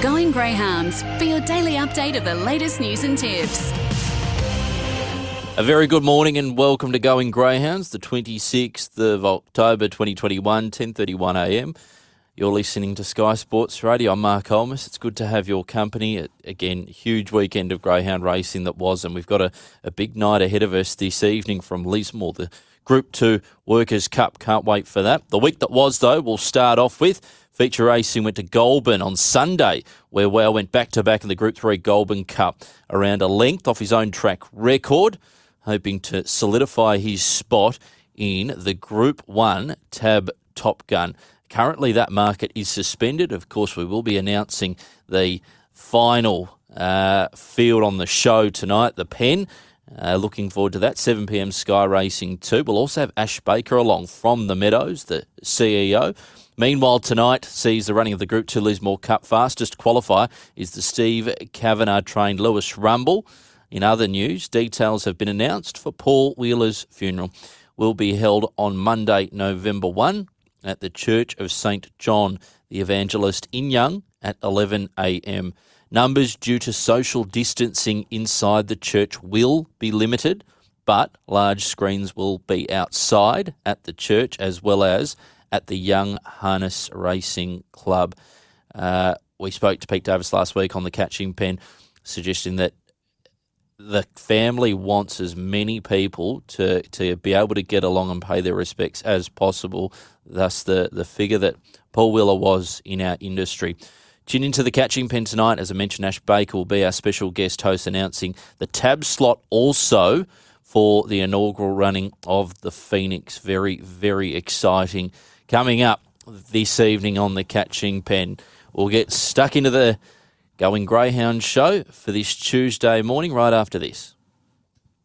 Going Greyhounds for your daily update of the latest news and tips. A very good morning and welcome to Going Greyhounds, the 26th of October 2021, 10.31am. You're listening to Sky Sports Radio. I'm Mark Holmes. It's good to have your company. Again, huge weekend of greyhound racing that was, and we've got a, a big night ahead of us this evening from Lismore, the Group 2 Workers' Cup. Can't wait for that. The week that was, though, we'll start off with feature racing went to Goulburn on Sunday, where Wow went back to back in the Group 3 Goulburn Cup around a length off his own track record, hoping to solidify his spot in the Group 1 Tab Top Gun. Currently, that market is suspended. Of course, we will be announcing the final uh, field on the show tonight, the pen. Uh, looking forward to that. 7 pm Sky Racing 2. We'll also have Ash Baker along from the Meadows, the CEO. Meanwhile, tonight sees the running of the Group 2 Lismore Cup. Fastest qualifier is the Steve Kavanagh trained Lewis Rumble. In other news, details have been announced for Paul Wheeler's funeral. Will be held on Monday, November 1 at the Church of St. John the Evangelist in Young at 11am. Numbers due to social distancing inside the church will be limited, but large screens will be outside at the church as well as at the Young Harness Racing Club. Uh, we spoke to Pete Davis last week on the catching pen, suggesting that the family wants as many people to, to be able to get along and pay their respects as possible. Thus, the, the figure that Paul Wheeler was in our industry. Tune into the catching pen tonight. As I mentioned, Ash Baker will be our special guest host announcing the tab slot also for the inaugural running of the Phoenix. Very, very exciting. Coming up this evening on the catching pen, we'll get stuck into the Going Greyhound show for this Tuesday morning right after this.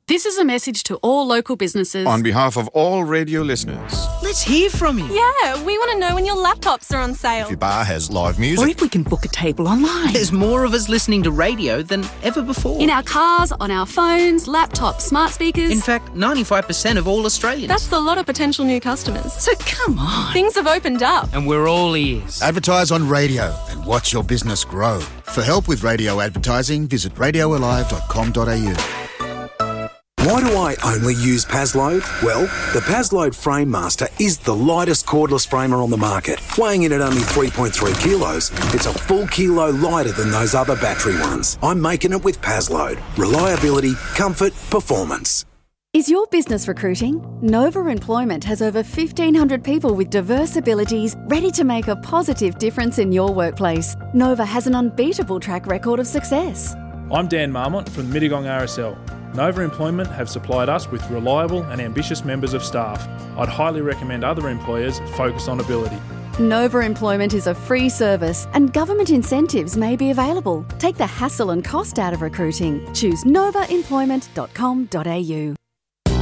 This is a message to all local businesses. On behalf of all radio listeners, Let's hear from you. Yeah, we want to know when your laptops are on sale. if your bar has live music. Or if we can book a table online. There's more of us listening to radio than ever before. in our cars, on our phones, laptops, smart speakers. In fact, 95% of all Australians. That's a lot of potential new customers. so come on. Things have opened up. And we're all ears. Advertise on radio and watch your business grow. For help with radio advertising, visit radioalive.com.au. Why do I only use Paslode? Well, the Paslode Frame Master is the lightest cordless framer on the market. Weighing in at only 3.3 kilos, it's a full kilo lighter than those other battery ones. I'm making it with Paslode. Reliability, comfort, performance. Is your business recruiting? Nova Employment has over 1,500 people with diverse abilities ready to make a positive difference in your workplace. Nova has an unbeatable track record of success. I'm Dan Marmont from the Mittagong RSL. Nova Employment have supplied us with reliable and ambitious members of staff. I'd highly recommend other employers focus on ability. Nova Employment is a free service and government incentives may be available. Take the hassle and cost out of recruiting. Choose novaemployment.com.au.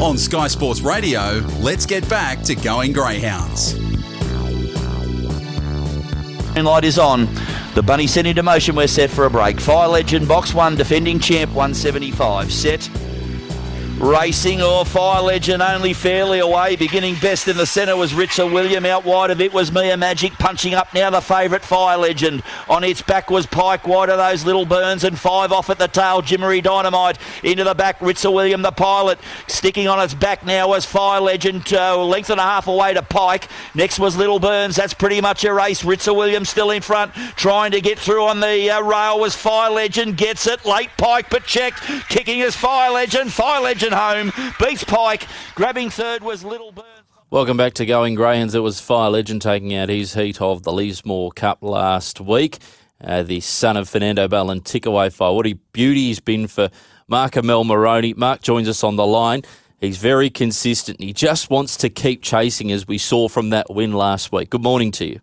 On Sky Sports Radio, let's get back to going Greyhounds. And light is on. The bunny set into motion. We're set for a break. Fire Legend, box one, defending champ 175. Set. Racing or Fire Legend only fairly away. Beginning best in the centre was Richard William. Out wide of it was Mia Magic. Punching up now the favourite Fire Legend. On its back was Pike. Wide of those little burns and five off at the tail. Jimmery Dynamite into the back. Ritzer William the pilot. Sticking on its back now was Fire Legend. Uh, length and a half away to Pike. Next was Little Burns. That's pretty much a race. Ritzer William still in front. Trying to get through on the uh, rail was Fire Legend. Gets it. Late Pike but checked. Kicking is Fire Legend. Fire Legend home. Beats Pike. Grabbing third was Little Burns. Welcome back to Going Greyhounds. It was Fire Legend taking out his heat of the Lismore Cup last week. Uh, the son of Fernando Bale and Tickaway Fire. What a beauty he's been for Mark Amel Maroney. Mark joins us on the line. He's very consistent. He just wants to keep chasing, as we saw from that win last week. Good morning to you.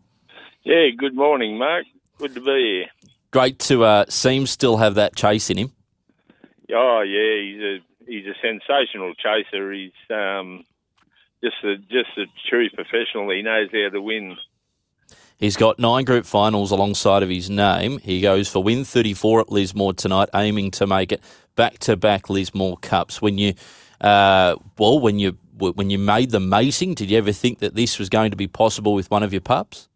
Yeah, good morning, Mark. Good to be here. Great to uh, see him still have that chase in him. Oh yeah, he's a he's a sensational chaser. He's um, just a just a true professional. He knows how to win. He's got nine group finals alongside of his name. He goes for win 34 at Lismore tonight, aiming to make it back to back Lismore Cups. When you, uh, well, when you when you made the mating, did you ever think that this was going to be possible with one of your pups?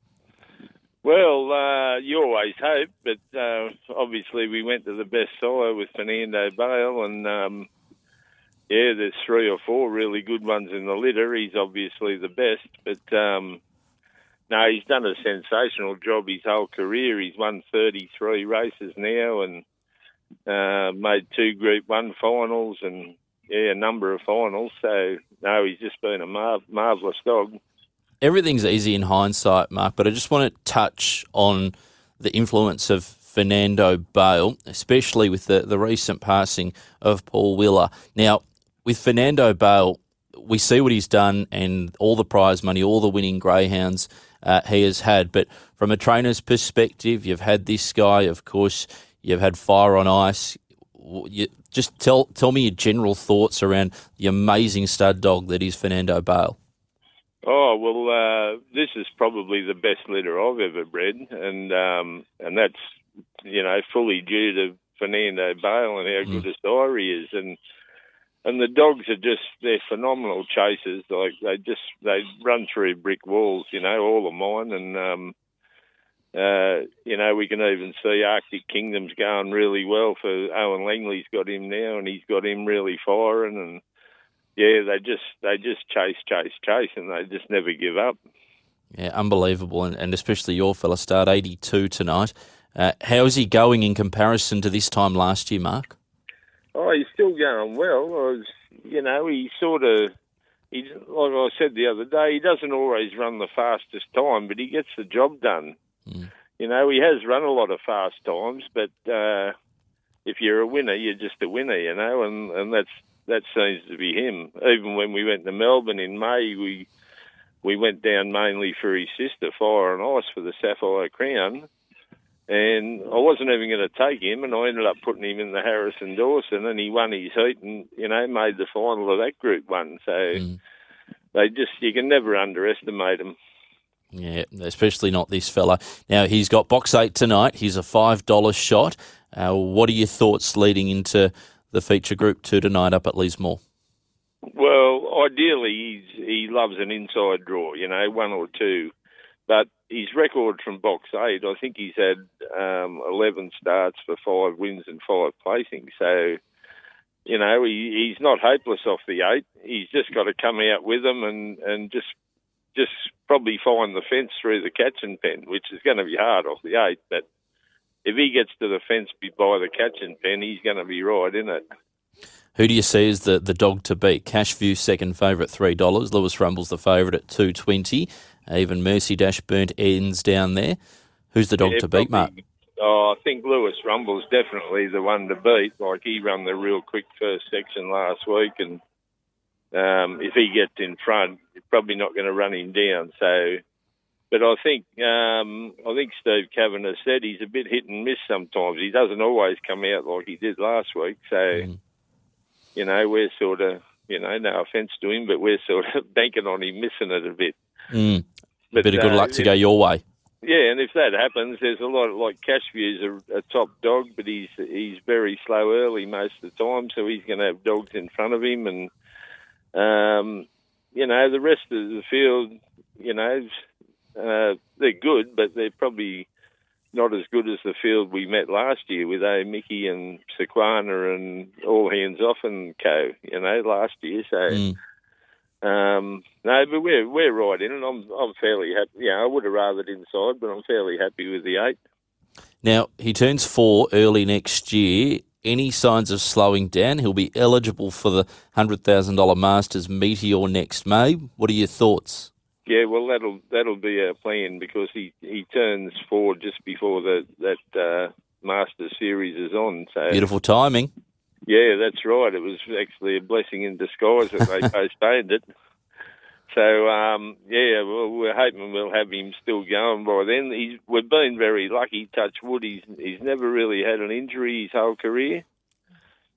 Well, uh, you always hope, but uh, obviously we went to the best sire with Fernando Bale, and um, yeah, there's three or four really good ones in the litter. He's obviously the best, but um, no, he's done a sensational job his whole career. He's won 33 races now and uh, made two Group One finals and yeah, a number of finals. So no, he's just been a mar- marvellous dog everything's easy in hindsight, Mark, but I just want to touch on the influence of Fernando Bale, especially with the, the recent passing of Paul Wheeler. Now, with Fernando Bale, we see what he's done and all the prize money, all the winning greyhounds uh, he has had. But from a trainer's perspective, you've had this guy, of course, you've had Fire and Ice. You, just tell tell me your general thoughts around the amazing stud dog that is Fernando Bale. Oh well, uh, this is probably the best litter I've ever bred, and um, and that's you know fully due to Fernando Bale and how mm. good a sire he is, and and the dogs are just they're phenomenal chasers. Like they just they run through brick walls, you know, all of mine, and um, uh, you know we can even see Arctic Kingdoms going really well for Owen Langley's got him now, and he's got him really firing and yeah, they just they just chase, chase, chase, and they just never give up. Yeah, unbelievable, and, and especially your fella start eighty two tonight. Uh, how is he going in comparison to this time last year, Mark? Oh, he's still going well. Was, you know, he sort of, he like I said the other day, he doesn't always run the fastest time, but he gets the job done. Mm. You know, he has run a lot of fast times, but uh, if you're a winner, you're just a winner, you know, and, and that's that seems to be him. Even when we went to Melbourne in May, we we went down mainly for his sister, Fire and Ice, for the Sapphire Crown. And I wasn't even going to take him, and I ended up putting him in the Harrison Dawson, and he won his heat, and you know made the final of that Group One. So mm. they just you can never underestimate them. Yeah, especially not this fella. Now he's got box eight tonight. He's a five dollar shot. Uh, what are your thoughts leading into the feature group two tonight up at Lismore? Well, ideally, he's, he loves an inside draw, you know, one or two. But his record from box eight, I think he's had um, 11 starts for five wins and five placings. So, you know, he, he's not hopeless off the eight. He's just got to come out with them and, and just just probably find the fence through the catching pen, which is going to be hard off the eight. But if he gets to the fence by the catching pen, he's going to be right in it. Who do you see as the, the dog to beat? Cashview second favourite three dollars. Lewis Rumble's the favourite at two twenty. Even Mercy Dash burnt ends down there. Who's the dog yeah, to beat, Mark? Oh, I think Lewis Rumble's definitely the one to beat. Like he ran the real quick first section last week, and um, if he gets in front, you're probably not going to run him down. So but I think um, I think Steve Kavanagh said he's a bit hit and miss sometimes. He doesn't always come out like he did last week. So, mm. you know, we're sort of, you know, no offence to him, but we're sort of banking on him missing it a bit. Mm. But, a bit of good uh, luck to go your way. Yeah, and if that happens, there's a lot of, like Cashview's a, a top dog, but he's he's very slow early most of the time, so he's going to have dogs in front of him, and um, you know the rest of the field, you know, uh, they're good, but they're probably not as good as the field we met last year with A. Mickey and Sequana and All Hands Off and Co. You know, last year. So, mm. Um, no, but we're we're right in, and I'm I'm fairly happy. Yeah, I would have rather rathered inside, but I'm fairly happy with the eight. Now he turns four early next year. Any signs of slowing down? He'll be eligible for the hundred thousand dollar Masters Meteor next May. What are your thoughts? Yeah, well, that'll that'll be our plan because he, he turns four just before the, that uh, Master Series is on. So beautiful timing. Yeah, that's right. It was actually a blessing in disguise that they postponed it. So um, yeah, well, we're hoping we'll have him still going by then. He's we've been very lucky. Touch wood. He's he's never really had an injury his whole career.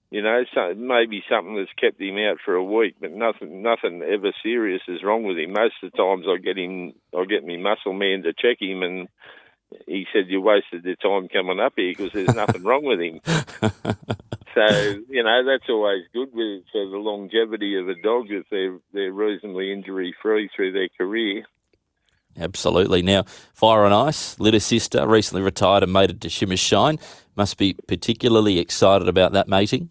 You know, so maybe something that's kept him out for a week, but nothing, nothing ever serious is wrong with him. Most of the times, I get him, I get my muscle man to check him, and he said you wasted your time coming up here because there's nothing wrong with him. so you know that's always good with for the longevity of a dog if they're they're reasonably injury free through their career. Absolutely. Now, Fire and Ice, little sister, recently retired and made it to Shima Shine. Must be particularly excited about that mating.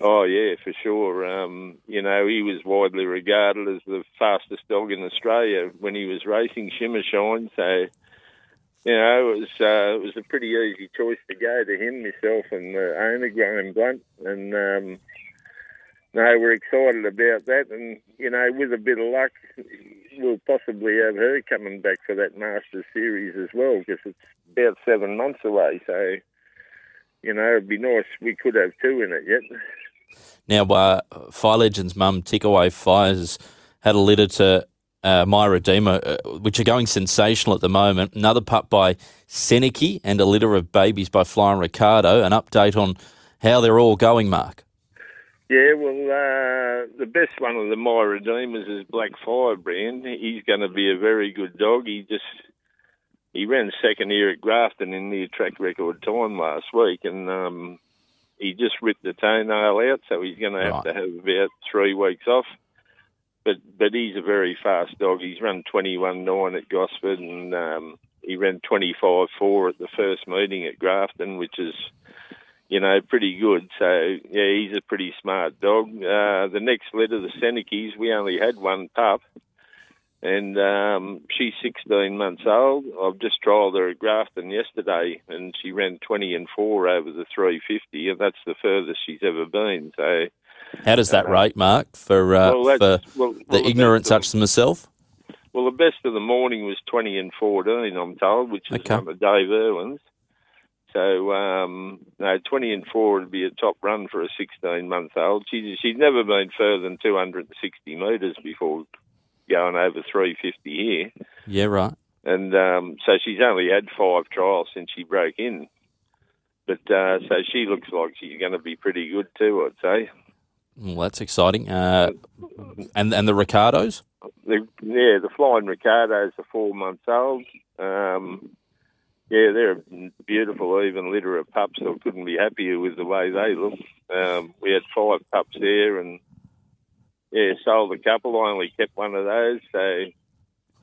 Oh yeah, for sure. Um, you know, he was widely regarded as the fastest dog in Australia when he was racing Shima Shine. So, you know, it was uh, it was a pretty easy choice to go to him, myself, and the owner Graham Blunt. And um, no, we're excited about that. And you know, with a bit of luck, we'll possibly have her coming back for that Masters series as well, because it's about seven months away. So, you know, it'd be nice. We could have two in it yet. Now, uh, Fire Legend's mum, Tickaway Fires, had a litter to uh, My Redeemer, uh, which are going sensational at the moment. Another pup by Seneki and a litter of babies by Flying Ricardo. An update on how they're all going, Mark. Yeah, well, uh, the best one of the My Redeemers is Black Firebrand. He's going to be a very good dog. He just he ran second here at Grafton in the track record time last week, and um, he just ripped the toenail out, so he's going to have Right. to have about three weeks off. But but he's a very fast dog. He's run twenty one nine at Gosford, and um, he ran twenty five four at the first meeting at Grafton, which is you know pretty good. So yeah, he's a pretty smart dog. Uh, the next litter, the Senekis, we only had one pup. And um, she's 16 months old. I've just trialled her at Grafton yesterday, and she ran 20 and four over the 350, and that's the furthest she's ever been. So, How does that rate, Mark, for, uh, well, for well- well, the the ignorant such as myself? well, the best of the morning was 20 and 14, I'm told, which is Okay. of Dave Irwin's. So, um, no, 20 and 4 would be a top run for a 16 month old. She, she's never been further than 260 metres before going over 350 here. Yeah, right. and um, so she's only had five trials since she broke in. But uh, so she looks like she's going to be pretty good too, I'd say. Well, that's exciting. Uh, and and the Ricardos? The, yeah, the Flying Ricardos are four months old. Um, yeah, they're a beautiful, even litter of pups. I couldn't be happier with the way they look. Um, we had five pups there, and yeah, sold a couple. I only kept one of those, so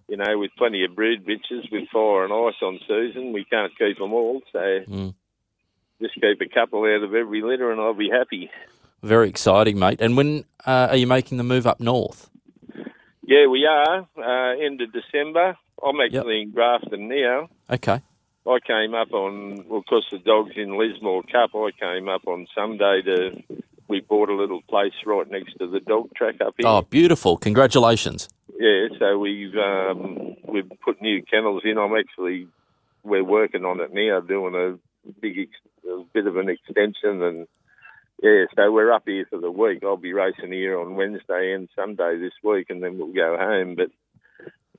you know, with plenty of brood bitches with fire and ice on season, we can't keep them all. So Mm. just keep a couple out of every litter, and I'll be happy. Very exciting, mate. And when uh, are you making the move up north? Yeah, we are. Uh, end of December. I'm actually in Grafton now. Okay. I came up on, well, of course, the dog's in Lismore Cup. I came up on Sunday to, we bought a little place right next to the dog track up here. Oh, beautiful. Congratulations. Yeah, so we've um, we've put new kennels in. I'm actually we're working on it now, doing a big ex- a bit of an extension, and yeah, so we're up here for the week. I'll be racing here on Wednesday and Sunday this week, and then we'll go home. But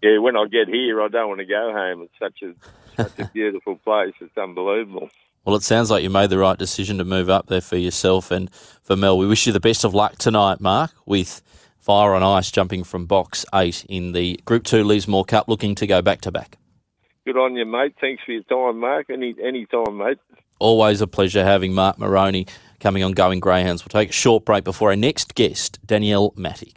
yeah, when I get here, I don't want to go home. It's such a such a beautiful place. It's unbelievable. Well, it sounds like you made the right decision to move up there for yourself and for Mel. We wish you the best of luck tonight, Mark, with Fire on Ice jumping from box eight in the Group 2 Lismore Cup, looking to go back to back. Good on you, mate. Thanks for your time, Mark. Any any time, mate. Always a pleasure having Mark Maroney coming on Going Greyhounds. We'll take a short break before our next guest, Danielle Matic.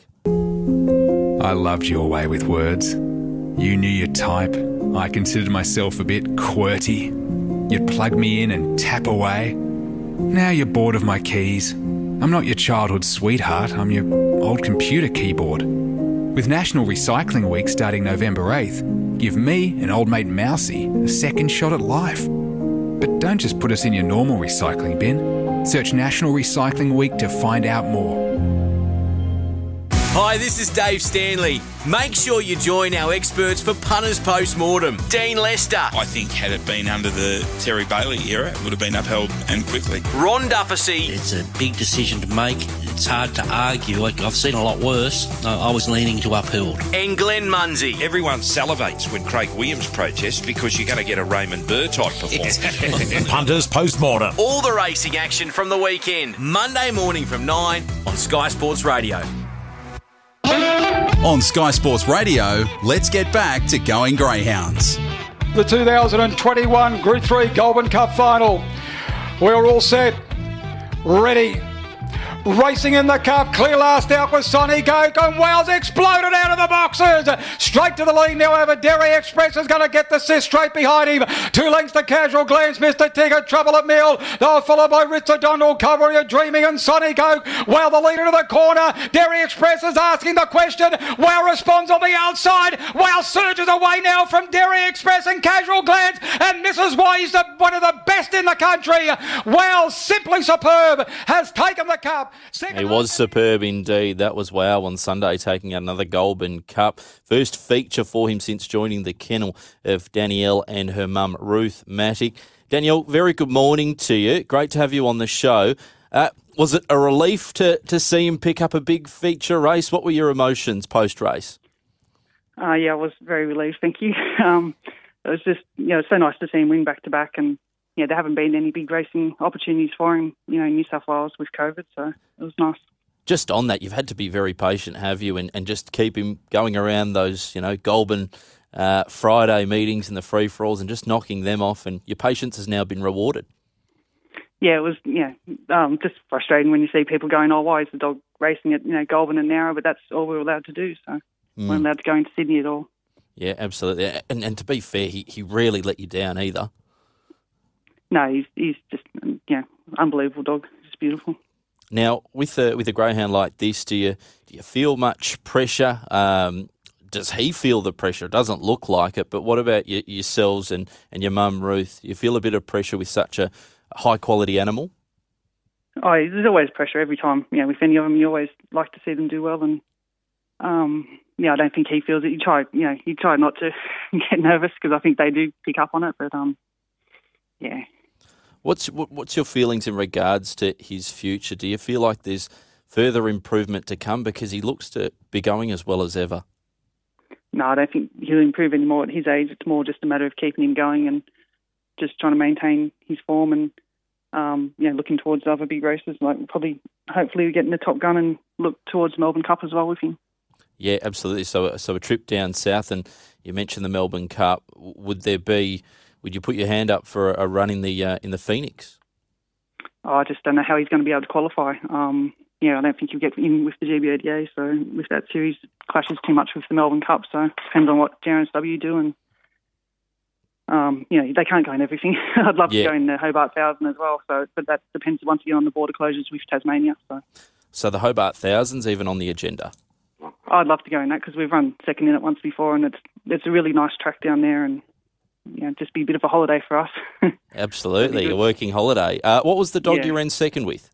I loved your way with words. You knew your type. I considered myself a bit QWERTY. You'd plug me in and tap away. Now you're bored of my keys. I'm not your childhood sweetheart, I'm your old computer keyboard. With National Recycling Week starting November 8th, give me and old mate Mousy a second shot at life. But don't just put us in your normal recycling bin. Search National Recycling Week to find out more. Hi, this is Dave Stanley. Make sure you join our experts for punters post mortem. Dean Lester, I think had it been under the Terry Bailey era, it would have been upheld and quickly. Ron Dufficy, It's a big decision to make. It's hard to argue. I've seen a lot worse. I I was leaning to upheld. and Glenn Munsie. Everyone salivates when Craig Williams protests because you're going to get a Raymond Burr type performance. Punters post-mortem. All the racing action from the weekend. Monday morning from 9 on Sky Sports Radio. On Sky Sports Radio, let's get back to going Greyhounds. the 2021 Group 3 Goulburn Cup final. We're all set, ready. Racing in the cup, clear last out with Sonny Coke, and Wells exploded out of the boxes. Straight to the lead now over Derry Express is going to get the sis straight behind him. Two lengths to Casual Glance, Mr. Tigger, Trouble at Mill. They're followed by Ritz O'Donnell, Cover You're Dreaming, and Sonny Coke. Well, the leader to the corner. Derry Express is asking the question. Well responds on the outside. Well surges away now from Derry Express and Casual Glance, and this is why he's the, one of the best in the country. Well, simply superb, has taken the cup. He was superb indeed. That was wow on Sunday, taking out another Goulburn Cup. First feature for him since joining the kennel of Danielle and her mum, Ruth Matic. Danielle, very good morning to you. Great to have you on the show. Uh, was it a relief to, to see him pick up a big feature race? What were your emotions post race? Uh, yeah, I was very relieved. Thank you. Um, it was just, you know, so nice to see him win back to back and yeah, there haven't been any big racing opportunities for him, you know, in New South Wales with COVID, so it was nice. Just on that, you've had to be very patient, have you, and, and just keep him going around those, you know, Goulburn uh, Friday meetings and the free for alls and just knocking them off, and your patience has now been rewarded. Yeah, it was yeah, um, just frustrating when you see people going, "Oh, why is the dog racing at you know Goulburn and Nowra?" But that's all we are allowed to do, so mm. we're allowed to go into Sydney at all. Yeah, absolutely. And and to be fair, he, he rarely let you down either no, he's he's just yeah, unbelievable dog. Just beautiful. Now, with a with a greyhound like this, do you do you feel much pressure? Um, does he feel the pressure? It doesn't look like it, but what about y- yourselves and, and your mum Ruth? You feel a bit of pressure with such a high quality animal? Oh, there's always pressure every time. You know, with any of them, you always like to see them do well, and um, yeah, I don't think he feels it. You try, you know, you try not to get nervous because I think they do pick up on it, but um, yeah, What's what's your feelings in regards to his future? Do you feel like there's further improvement to come because he looks to be going as well as ever? No, I don't think he'll improve anymore at his age. It's more just a matter of keeping him going and just trying to maintain his form and um, you know looking towards other big races. Like probably, hopefully, we get in the Top Gun and look towards Melbourne Cup as well with him. Yeah, absolutely. So, so a trip down south, and you mentioned the Melbourne Cup. Would there be would you put your hand up for a run in the uh, in the Phoenix? Oh, I just don't know how he's going to be able to qualify. Um, yeah, I don't think he'll get in with the GBOTA. So with that series, clashes too much with the Melbourne Cup. So it depends on what JRSW do and. Um, you know, they can't go in everything. I'd love yeah. to go in the Hobart Thousand as well. So, but that depends once again on the border closures with Tasmania. So, so the Hobart Thousands even on the agenda. I'd love to go in that because we've run second in it once before, and it's it's a really nice track down there, and you know, just be a bit of a holiday for us. Absolutely, a working holiday. Uh, what was the dog yeah. you ran second with?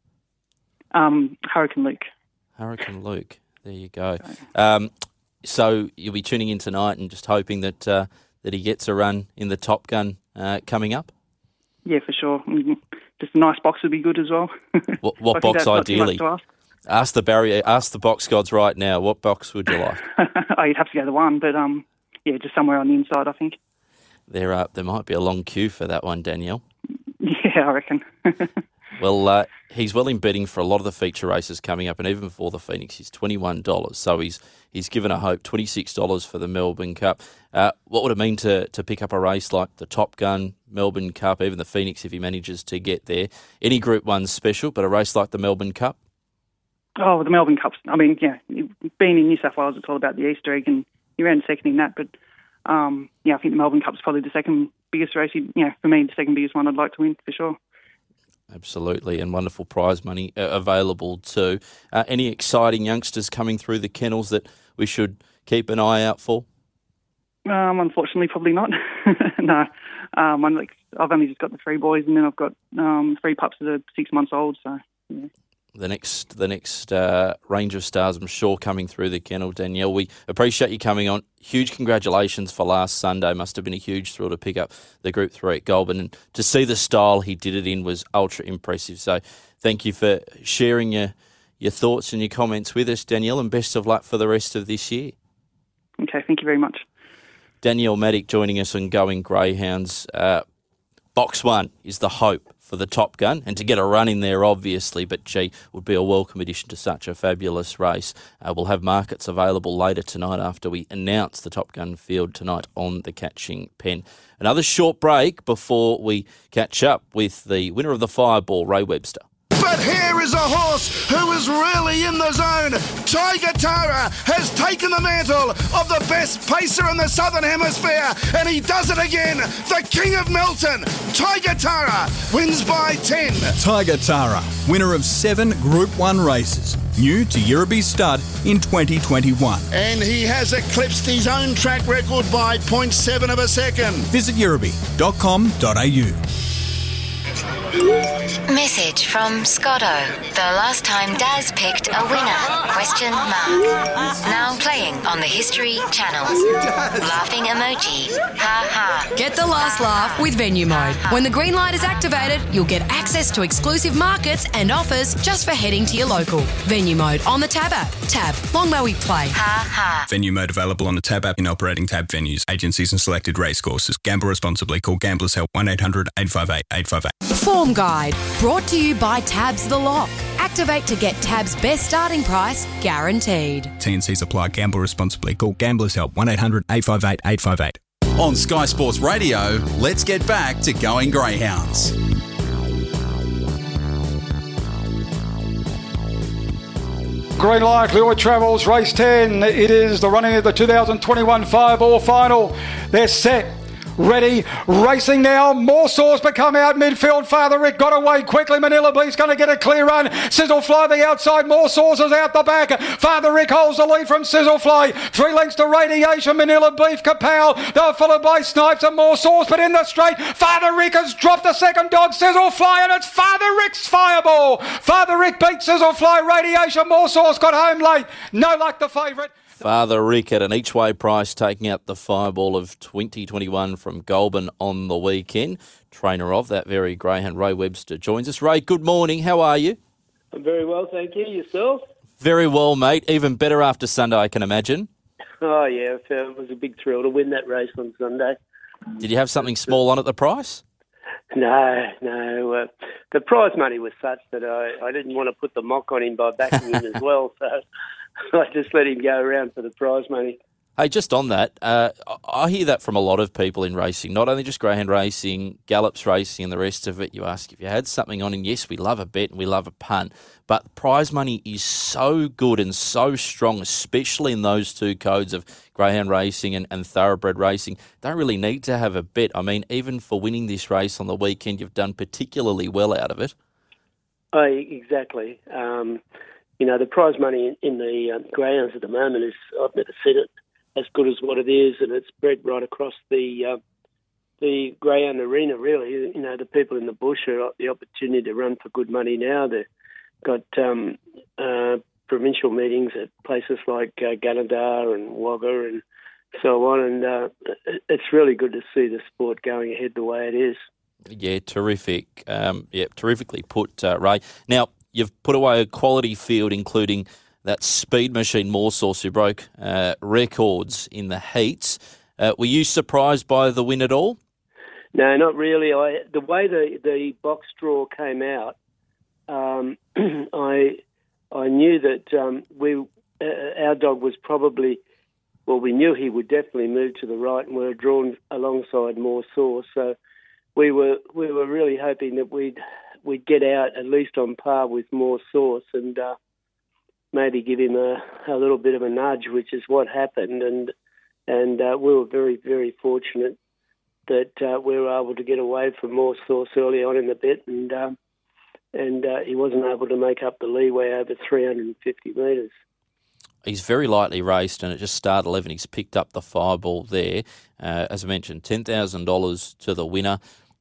Um, Hurricane Luke. Hurricane Luke. There you go. Um, so you'll be tuning in tonight and just hoping that uh, that he gets a run in the Top Gun uh, coming up. Yeah, for sure. Mm-hmm. Just a nice box would be good as well. What, what box ideally? Ask. ask. the barrier. Ask the box gods right now. What box would you like? oh, you'd have to go the one, but um, yeah, just somewhere on the inside, I think there uh, there might be a long queue for that one, Danielle. Yeah, I reckon. well, uh, he's well in betting for a lot of the feature races coming up, and even for the Phoenix, he's twenty one dollars. So he's he's given a hope twenty six dollars for the Melbourne Cup. Uh, what would it mean to to pick up a race like the Top Gun Melbourne Cup, even the Phoenix, if he manages to get there? Any Group One special, but a race like the Melbourne Cup. Oh, the Melbourne Cups. I mean, yeah, being in New South Wales, it's all about the Easter egg, and you ran second in that, but um, yeah, I think the Melbourne Cup's probably the second biggest race. You know, for me, the second biggest one I'd like to win for sure. Absolutely, and wonderful prize money uh, available too. Uh, any exciting youngsters coming through the kennels that we should keep an eye out for? Um, unfortunately, probably not. no, um, I'm like, I've only just got the three boys, and then I've got um, three pups that are six months old. So. Yeah the next the next uh, range of stars, I'm sure, coming through the kennel. Danielle, we appreciate you coming on. Huge congratulations for last Sunday. Must have been a huge thrill to pick up the Group Three at Goulburn, and to see the style he did it in was ultra impressive. So, thank you for sharing your your thoughts and your comments with us, Danielle, and best of luck for the rest of this year. Okay, thank you very much. Danielle Matic joining us on Going Greyhounds. Uh, box one is the hope for the Top Gun and to get a run in there, obviously, but gee, would be a welcome addition to such a fabulous race. Uh, we'll have markets available later tonight after we announce the Top Gun field tonight on the catching pen. Another short break before we catch up with the winner of the Fireball, Ray Webster. But here is a horse who is really in the zone. Tiger Tara has taken the mantle of the best pacer in the Southern Hemisphere, and he does it again. The King of Milton, Tiger Tara, wins by 10. Tiger Tara, winner of seven Group 1 races, new to Yirribee Stud in 2021. And he has eclipsed his own track record by 0.7 of a second. Visit yirribee.com.au. Message from Scotto. The last time Daz picked a winner? Question mark. Now playing on the History Channel. Laughing emoji. Ha ha. Get the last laugh with Venue Mode. When the green light is activated, you'll get access to exclusive markets and offers just for heading to your local. Venue Mode on the Tab app. Tab. Long may we play. Ha ha. Venue mode available on the Tab app in operating Tab venues, agencies, and selected racecourses. Gamble responsibly. Call Gamblers Help 1 800 858 858. Form Guide. Brought to you by Tabs the Lock. Activate to get Tab's best starting price guaranteed. TNCs apply. Gamble responsibly. Call Gamblers Help 1 800 858 858. On Sky Sports Radio, let's get back to going Greyhounds. Green light, Lure Travels, race 10. It is the running of the 2021 Fireball final. They're set. Ready, racing now. More Sauce become out midfield. Father Rick got away quickly. Manila Beef's going to get a clear run. Sizzle Fly the outside. More Sauce is out the back. Father Rick holds the lead from Sizzle Fly. Three lengths to Radiation. Manila Beef, Kapow. They're followed by Snipes and More Sauce, but in the straight, Father Rick has dropped the second dog. Sizzle Fly, and it's Father Rick's fireball. Father Rick beats Sizzle Fly. Radiation. More Sauce got home late. No luck, the favourite. Father Rick at an each way price, taking out the fireball of 2021 from Goulburn on the weekend. Trainer of that very greyhound, Ray Webster, joins us. Ray, good morning. How are you? I'm very well, thank you. Yourself? Very well, mate. Even better after Sunday, I can imagine. Oh, yeah. It was a big thrill to win that race on Sunday. Did you have something small on at the price? No, no. Uh, the prize money was such that I, I didn't want to put the mock on him by backing him as well. So I just let him go around for the prize money. Hey, just on that, uh, I hear that from a lot of people in racing, not only just greyhound racing, gallops racing, and the rest of it. You ask if you had something on, and yes, we love a bet and we love a punt, but prize money is so good and so strong, especially in those two codes of greyhound racing and, and thoroughbred racing. Don't really need to have a bet. I mean, even for winning this race on the weekend, you've done particularly well out of it. Oh, exactly. Um, you know, the prize money in, in the uh, greyhounds at the moment is, I've never seen it as good as what it is, and it's spread right across the uh, the greyhound arena. Really, you know, the people in the bush are the opportunity to run for good money now. They've got um, uh, provincial meetings at places like uh, Gunnedah and Wagga and so on, and uh, it's really good to see the sport going ahead the way it is. Yeah, terrific. Um, yeah, terrifically put, uh, Ray. Now you've put away a quality field, including that speed machine more sauce who broke uh, records in the heats. Uh, were you surprised by the win at all? No, not really. I the way the the box draw came out, um, I I knew that um, we uh, our dog was probably well, we knew he would definitely move to the right, and we were drawn alongside sauce. So we were we were really hoping that we'd we'd get out at least on par with More Sauce and uh, maybe give him a, a little bit of a nudge, which is what happened. And and uh, we were very very fortunate that uh, we were able to get away from More Sauce early on in the bit, and um, and uh, he wasn't able to make up the leeway over 350 metres. He's very lightly raced, and at just start 11, he's picked up the fireball there. Uh, as I mentioned, $10,000 to the winner.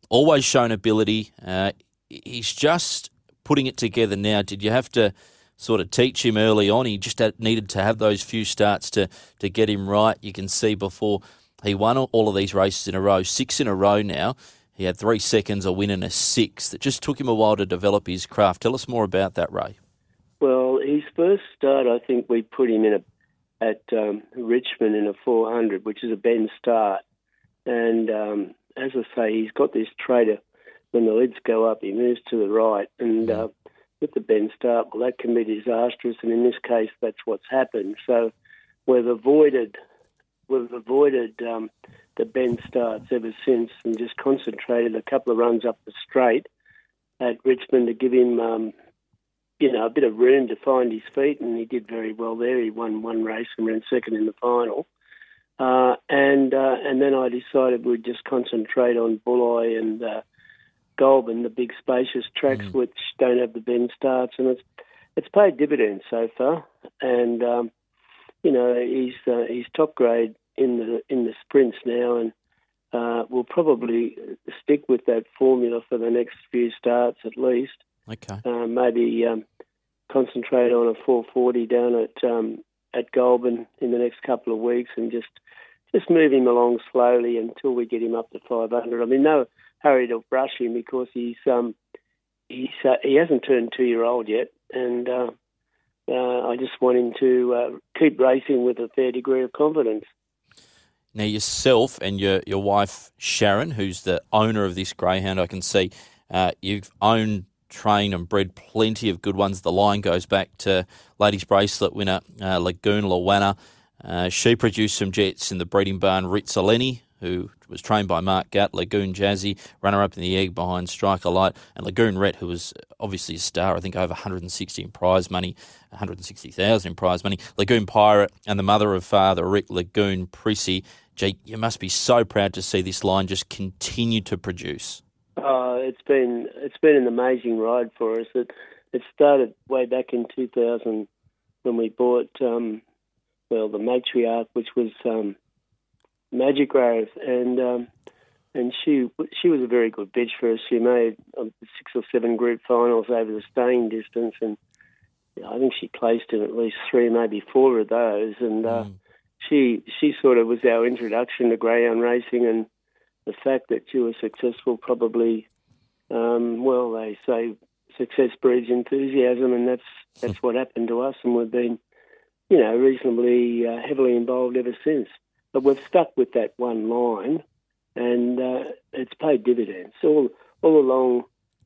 Always shown ability. Uh, he's just putting it together now. Did you have to sort of teach him early on. He just had, needed to have those few starts to, to get him right. You can see before he won all of these races in a row, six in a row now. He had three seconds, a win, and a six. It just took him a while to develop his craft. Tell us more about that, Ray. Well, his first start, I think we put him in a at um, Richmond in a 400, which is a bend start. And um, as I say, he's got this trait of when the lids go up, he moves to the right. And uh, with the bend start, well, that can be disastrous, and in this case, that's what's happened. So we've avoided we've avoided um, the bend starts ever since, and just concentrated a couple of runs up the straight at Richmond to give him um, you know, a bit of room to find his feet, and he did very well there. He won one race and ran second in the final. Uh, and uh, and then I decided we'd just concentrate on Bulli and uh, Goulburn, the big spacious tracks which don't have the bend starts, and it's it's paid dividends so far. And um, you know he's uh, he's top grade in the in the sprints now, and uh, we'll probably stick with that formula for the next few starts at least. Okay. Uh, maybe um, concentrate on a 440 down at um, at Goulburn in the next couple of weeks, and just just move him along slowly until we get him up to 500. I mean, no hurry to brush him because he's um he's uh, he hasn't turned two year old yet, and uh, uh, I just want him to uh, keep racing with a fair degree of confidence. Now, yourself and your, your wife, Sharon, who's the owner of this greyhound, I can see uh, you've owned, trained, and bred plenty of good ones. The line goes back to Ladies Bracelet winner uh, Lagoon Lawana. She produced some jets in the breeding barn Rizzolini, who was trained by Mark Gatt, Lagoon Jazzy, runner up in the egg behind Striker Light, and Lagoon Rhett, who was obviously a star, I think over 160 in prize money, 160,000 in prize money. Lagoon Pirate and the mother of father, Rick Lagoon Prissy. Gee, you must be so proud to see this line just continue to produce. Uh, it's been it's been an amazing ride for us. It it started way back in 2000 when we bought um, well the matriarch, which was um, Magic Rose, and um, and she she was a very good bitch for us. She made um, six or seven group finals over the staying distance, and I think she placed in at least three, maybe four of those. And uh, she she sort of was our introduction to greyhound racing, and the fact that she was successful probably, um, well, they say success breeds enthusiasm, and that's that's what happened to us, and we've been, you know, reasonably uh, heavily involved ever since. But we've stuck with that one line, and uh, it's paid dividends all all along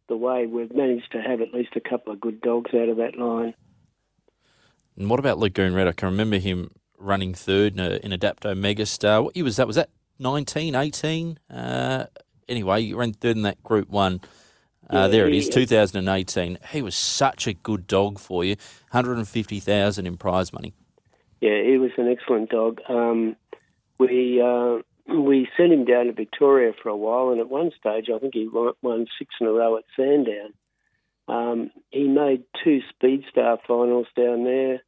the way. We've managed to have at least a couple of good dogs out of that line. And what about Lagoon Red? I can remember him running third in, a, in Adapto Megastar. What year was that? Was that 19, 18? Uh, anyway, you ran third in that Group 1. Uh, Yeah, there it is, 2018. He was such a good dog for you. 150,000 in prize money. Yeah, he was an excellent dog. Um, we uh, we sent him down to Victoria for a while, and at one stage, I think he won, six in a row at Sandown. Um, he made two Speed Star finals down there,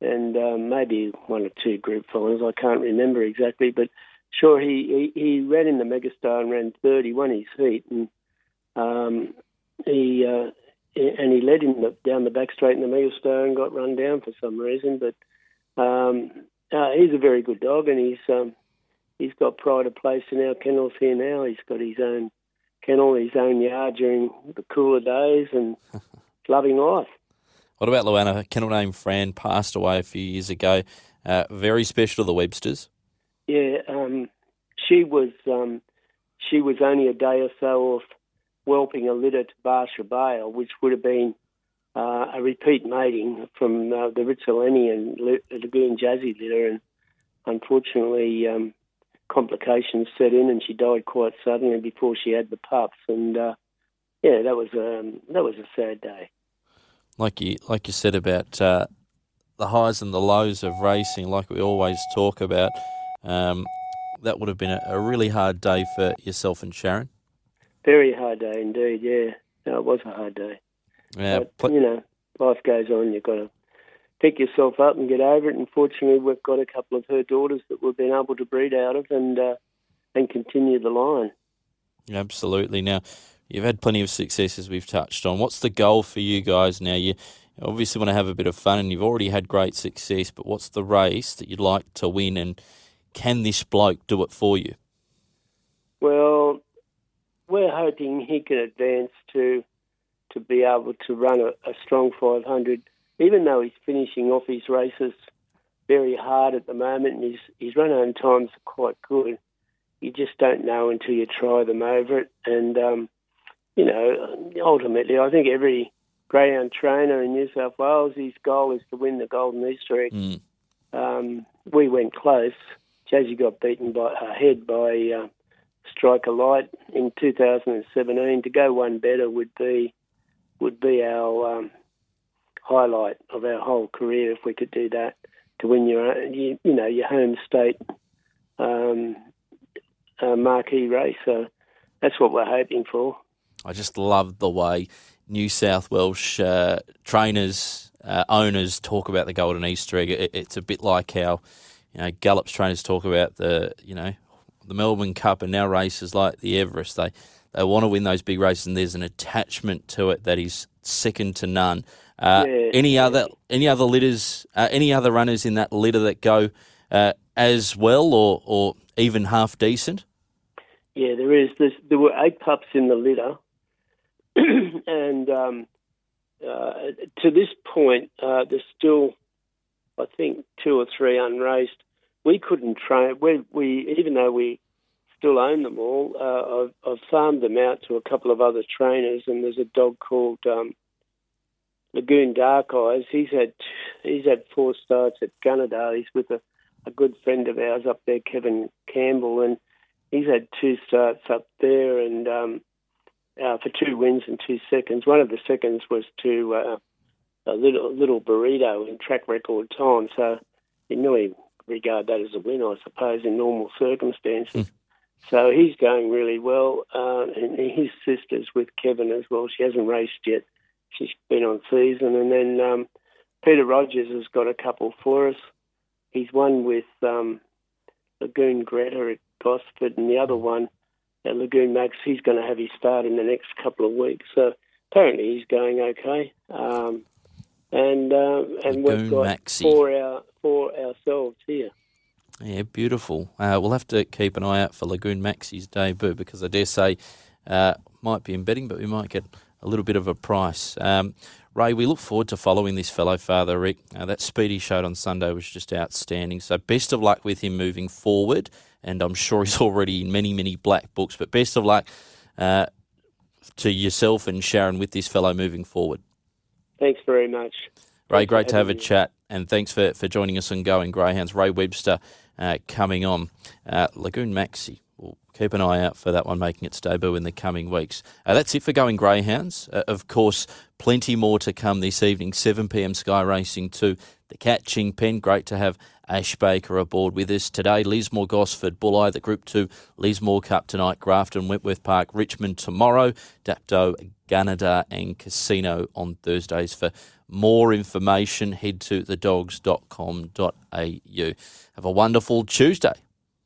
and um, maybe one or two Group finals. I can't remember exactly, but sure, he, he, he ran in the Megastar and ran third. He won his heat, and um, he uh, and he led him down the back straight in the Megastar and got run down for some reason, but. Um, uh, he's a very good dog, and he's um, he's got pride of place in our kennels here now. He's got his own kennel, his own yard during the cooler days, and loving life. What about Luana? A kennel name Fran passed away a few years ago. Uh, very special to the Websters. Yeah, um, she was um, she was only a day or so off whelping a litter to Barcia Bale, which would have been uh, a repeat mating from uh, the and Lagoon Jazzy litter, and unfortunately, um, complications set in, and she died quite suddenly before she had the pups. And uh, yeah, that was um, that was a sad day. Like you, like you said about uh, the highs and the lows of racing, like we always talk about. Um, that would have been a, a really hard day for yourself and Sharon. Very hard day indeed. Yeah, no, it was a hard day. Yeah, but, you know, life goes on. You've got to pick yourself up and get over it. And fortunately, we've got a couple of her daughters that we've been able to breed out of and uh, and continue the line. Absolutely. Now, you've had plenty of success as we've touched on. What's the goal for you guys now? You obviously want to have a bit of fun, and you've already had great success. But what's the race that you'd like to win, and can this bloke do it for you? Well, we're hoping he can advance to to be able to run a, a strong 500, even though he's finishing off his races very hard at the moment, and his his run home times are quite good. You just don't know until you try them over it, and um, you know, ultimately, I think every greyhound trainer in New South Wales, his goal is to win the Golden Easter egg. Um, we went close. Jazzy got beaten by her head by uh, Striker Light in 2017. To go one better would be would be our um, highlight of our whole career if we could do that to win your you, you know your home state um, uh, marquee race. So that's what we're hoping for. I just love the way New South Welsh uh, trainers, uh, owners talk about the Golden Easter egg. It, it's a bit like how you know Gallop's trainers talk about the you know the Melbourne Cup and now races like the Everest. They they want to win those big races, and there's an attachment to it that is second to none. Uh, Yeah. Any other any other litters, uh, any other runners in that litter that go uh, as well or or even half decent? Yeah, there is. There's, there were eight pups in the litter, and um, uh, to this point, uh, there's still, I think, two or three unraced. We couldn't train. We, we even though we still own them all, uh, I've, I've farmed them out to a couple of other trainers, and there's a dog called um, Lagoon Dark Eyes. He's had he's had four starts at Gunnedah. He's with a, a good friend of ours up there, Kevin Campbell, and he's had two starts up there and um, uh, for two wins and two seconds. One of the seconds was to uh, a little little burrito in track record time, so you really regard that as a win, I suppose, in normal circumstances. So he's going really well, uh, and his sister's with Kevin as well. She hasn't raced yet; she's been on season, and then um, Peter Rogers has got a couple for us. He's one with um, Lagoon Greta at Gosford, and the other one at Lagoon Max. He's going to have his start in the next couple of weeks. So apparently he's going okay. Um, and uh, and Lagoon we've got Maxi. four our four ourselves here. Yeah, beautiful. Uh, we'll have to keep an eye out for Lagoon Maxi's debut because I dare say uh, might be in betting, but we might get a little bit of a price. Um, Ray, we look forward to following this fellow father, Rick. Uh, that speed he showed on Sunday was just outstanding. So best of luck with him moving forward, and I'm sure he's already in many, many black books. But best of luck uh, to yourself and Sharon with this fellow moving forward. Thanks very much. Ray, Thanks great to have a chat, and thanks for, for joining us on Going Greyhounds. Ray Webster uh, coming on. Uh, Lagoon Maxi, we'll keep an eye out for that one making its debut in the coming weeks. Uh, that's it for Going Greyhounds. Uh, of course, plenty more to come this evening, 7pm Sky Racing 2, the Catching Pen. Great to have Ash Baker aboard with us today. Lismore Gosford, Bulli, the Group 2 Lismore Cup tonight, Grafton, Wentworth Park, Richmond tomorrow, Dapto, Gunnedah and Casino on Thursdays. For more information, head to thedogs.com.au. Have a wonderful Tuesday.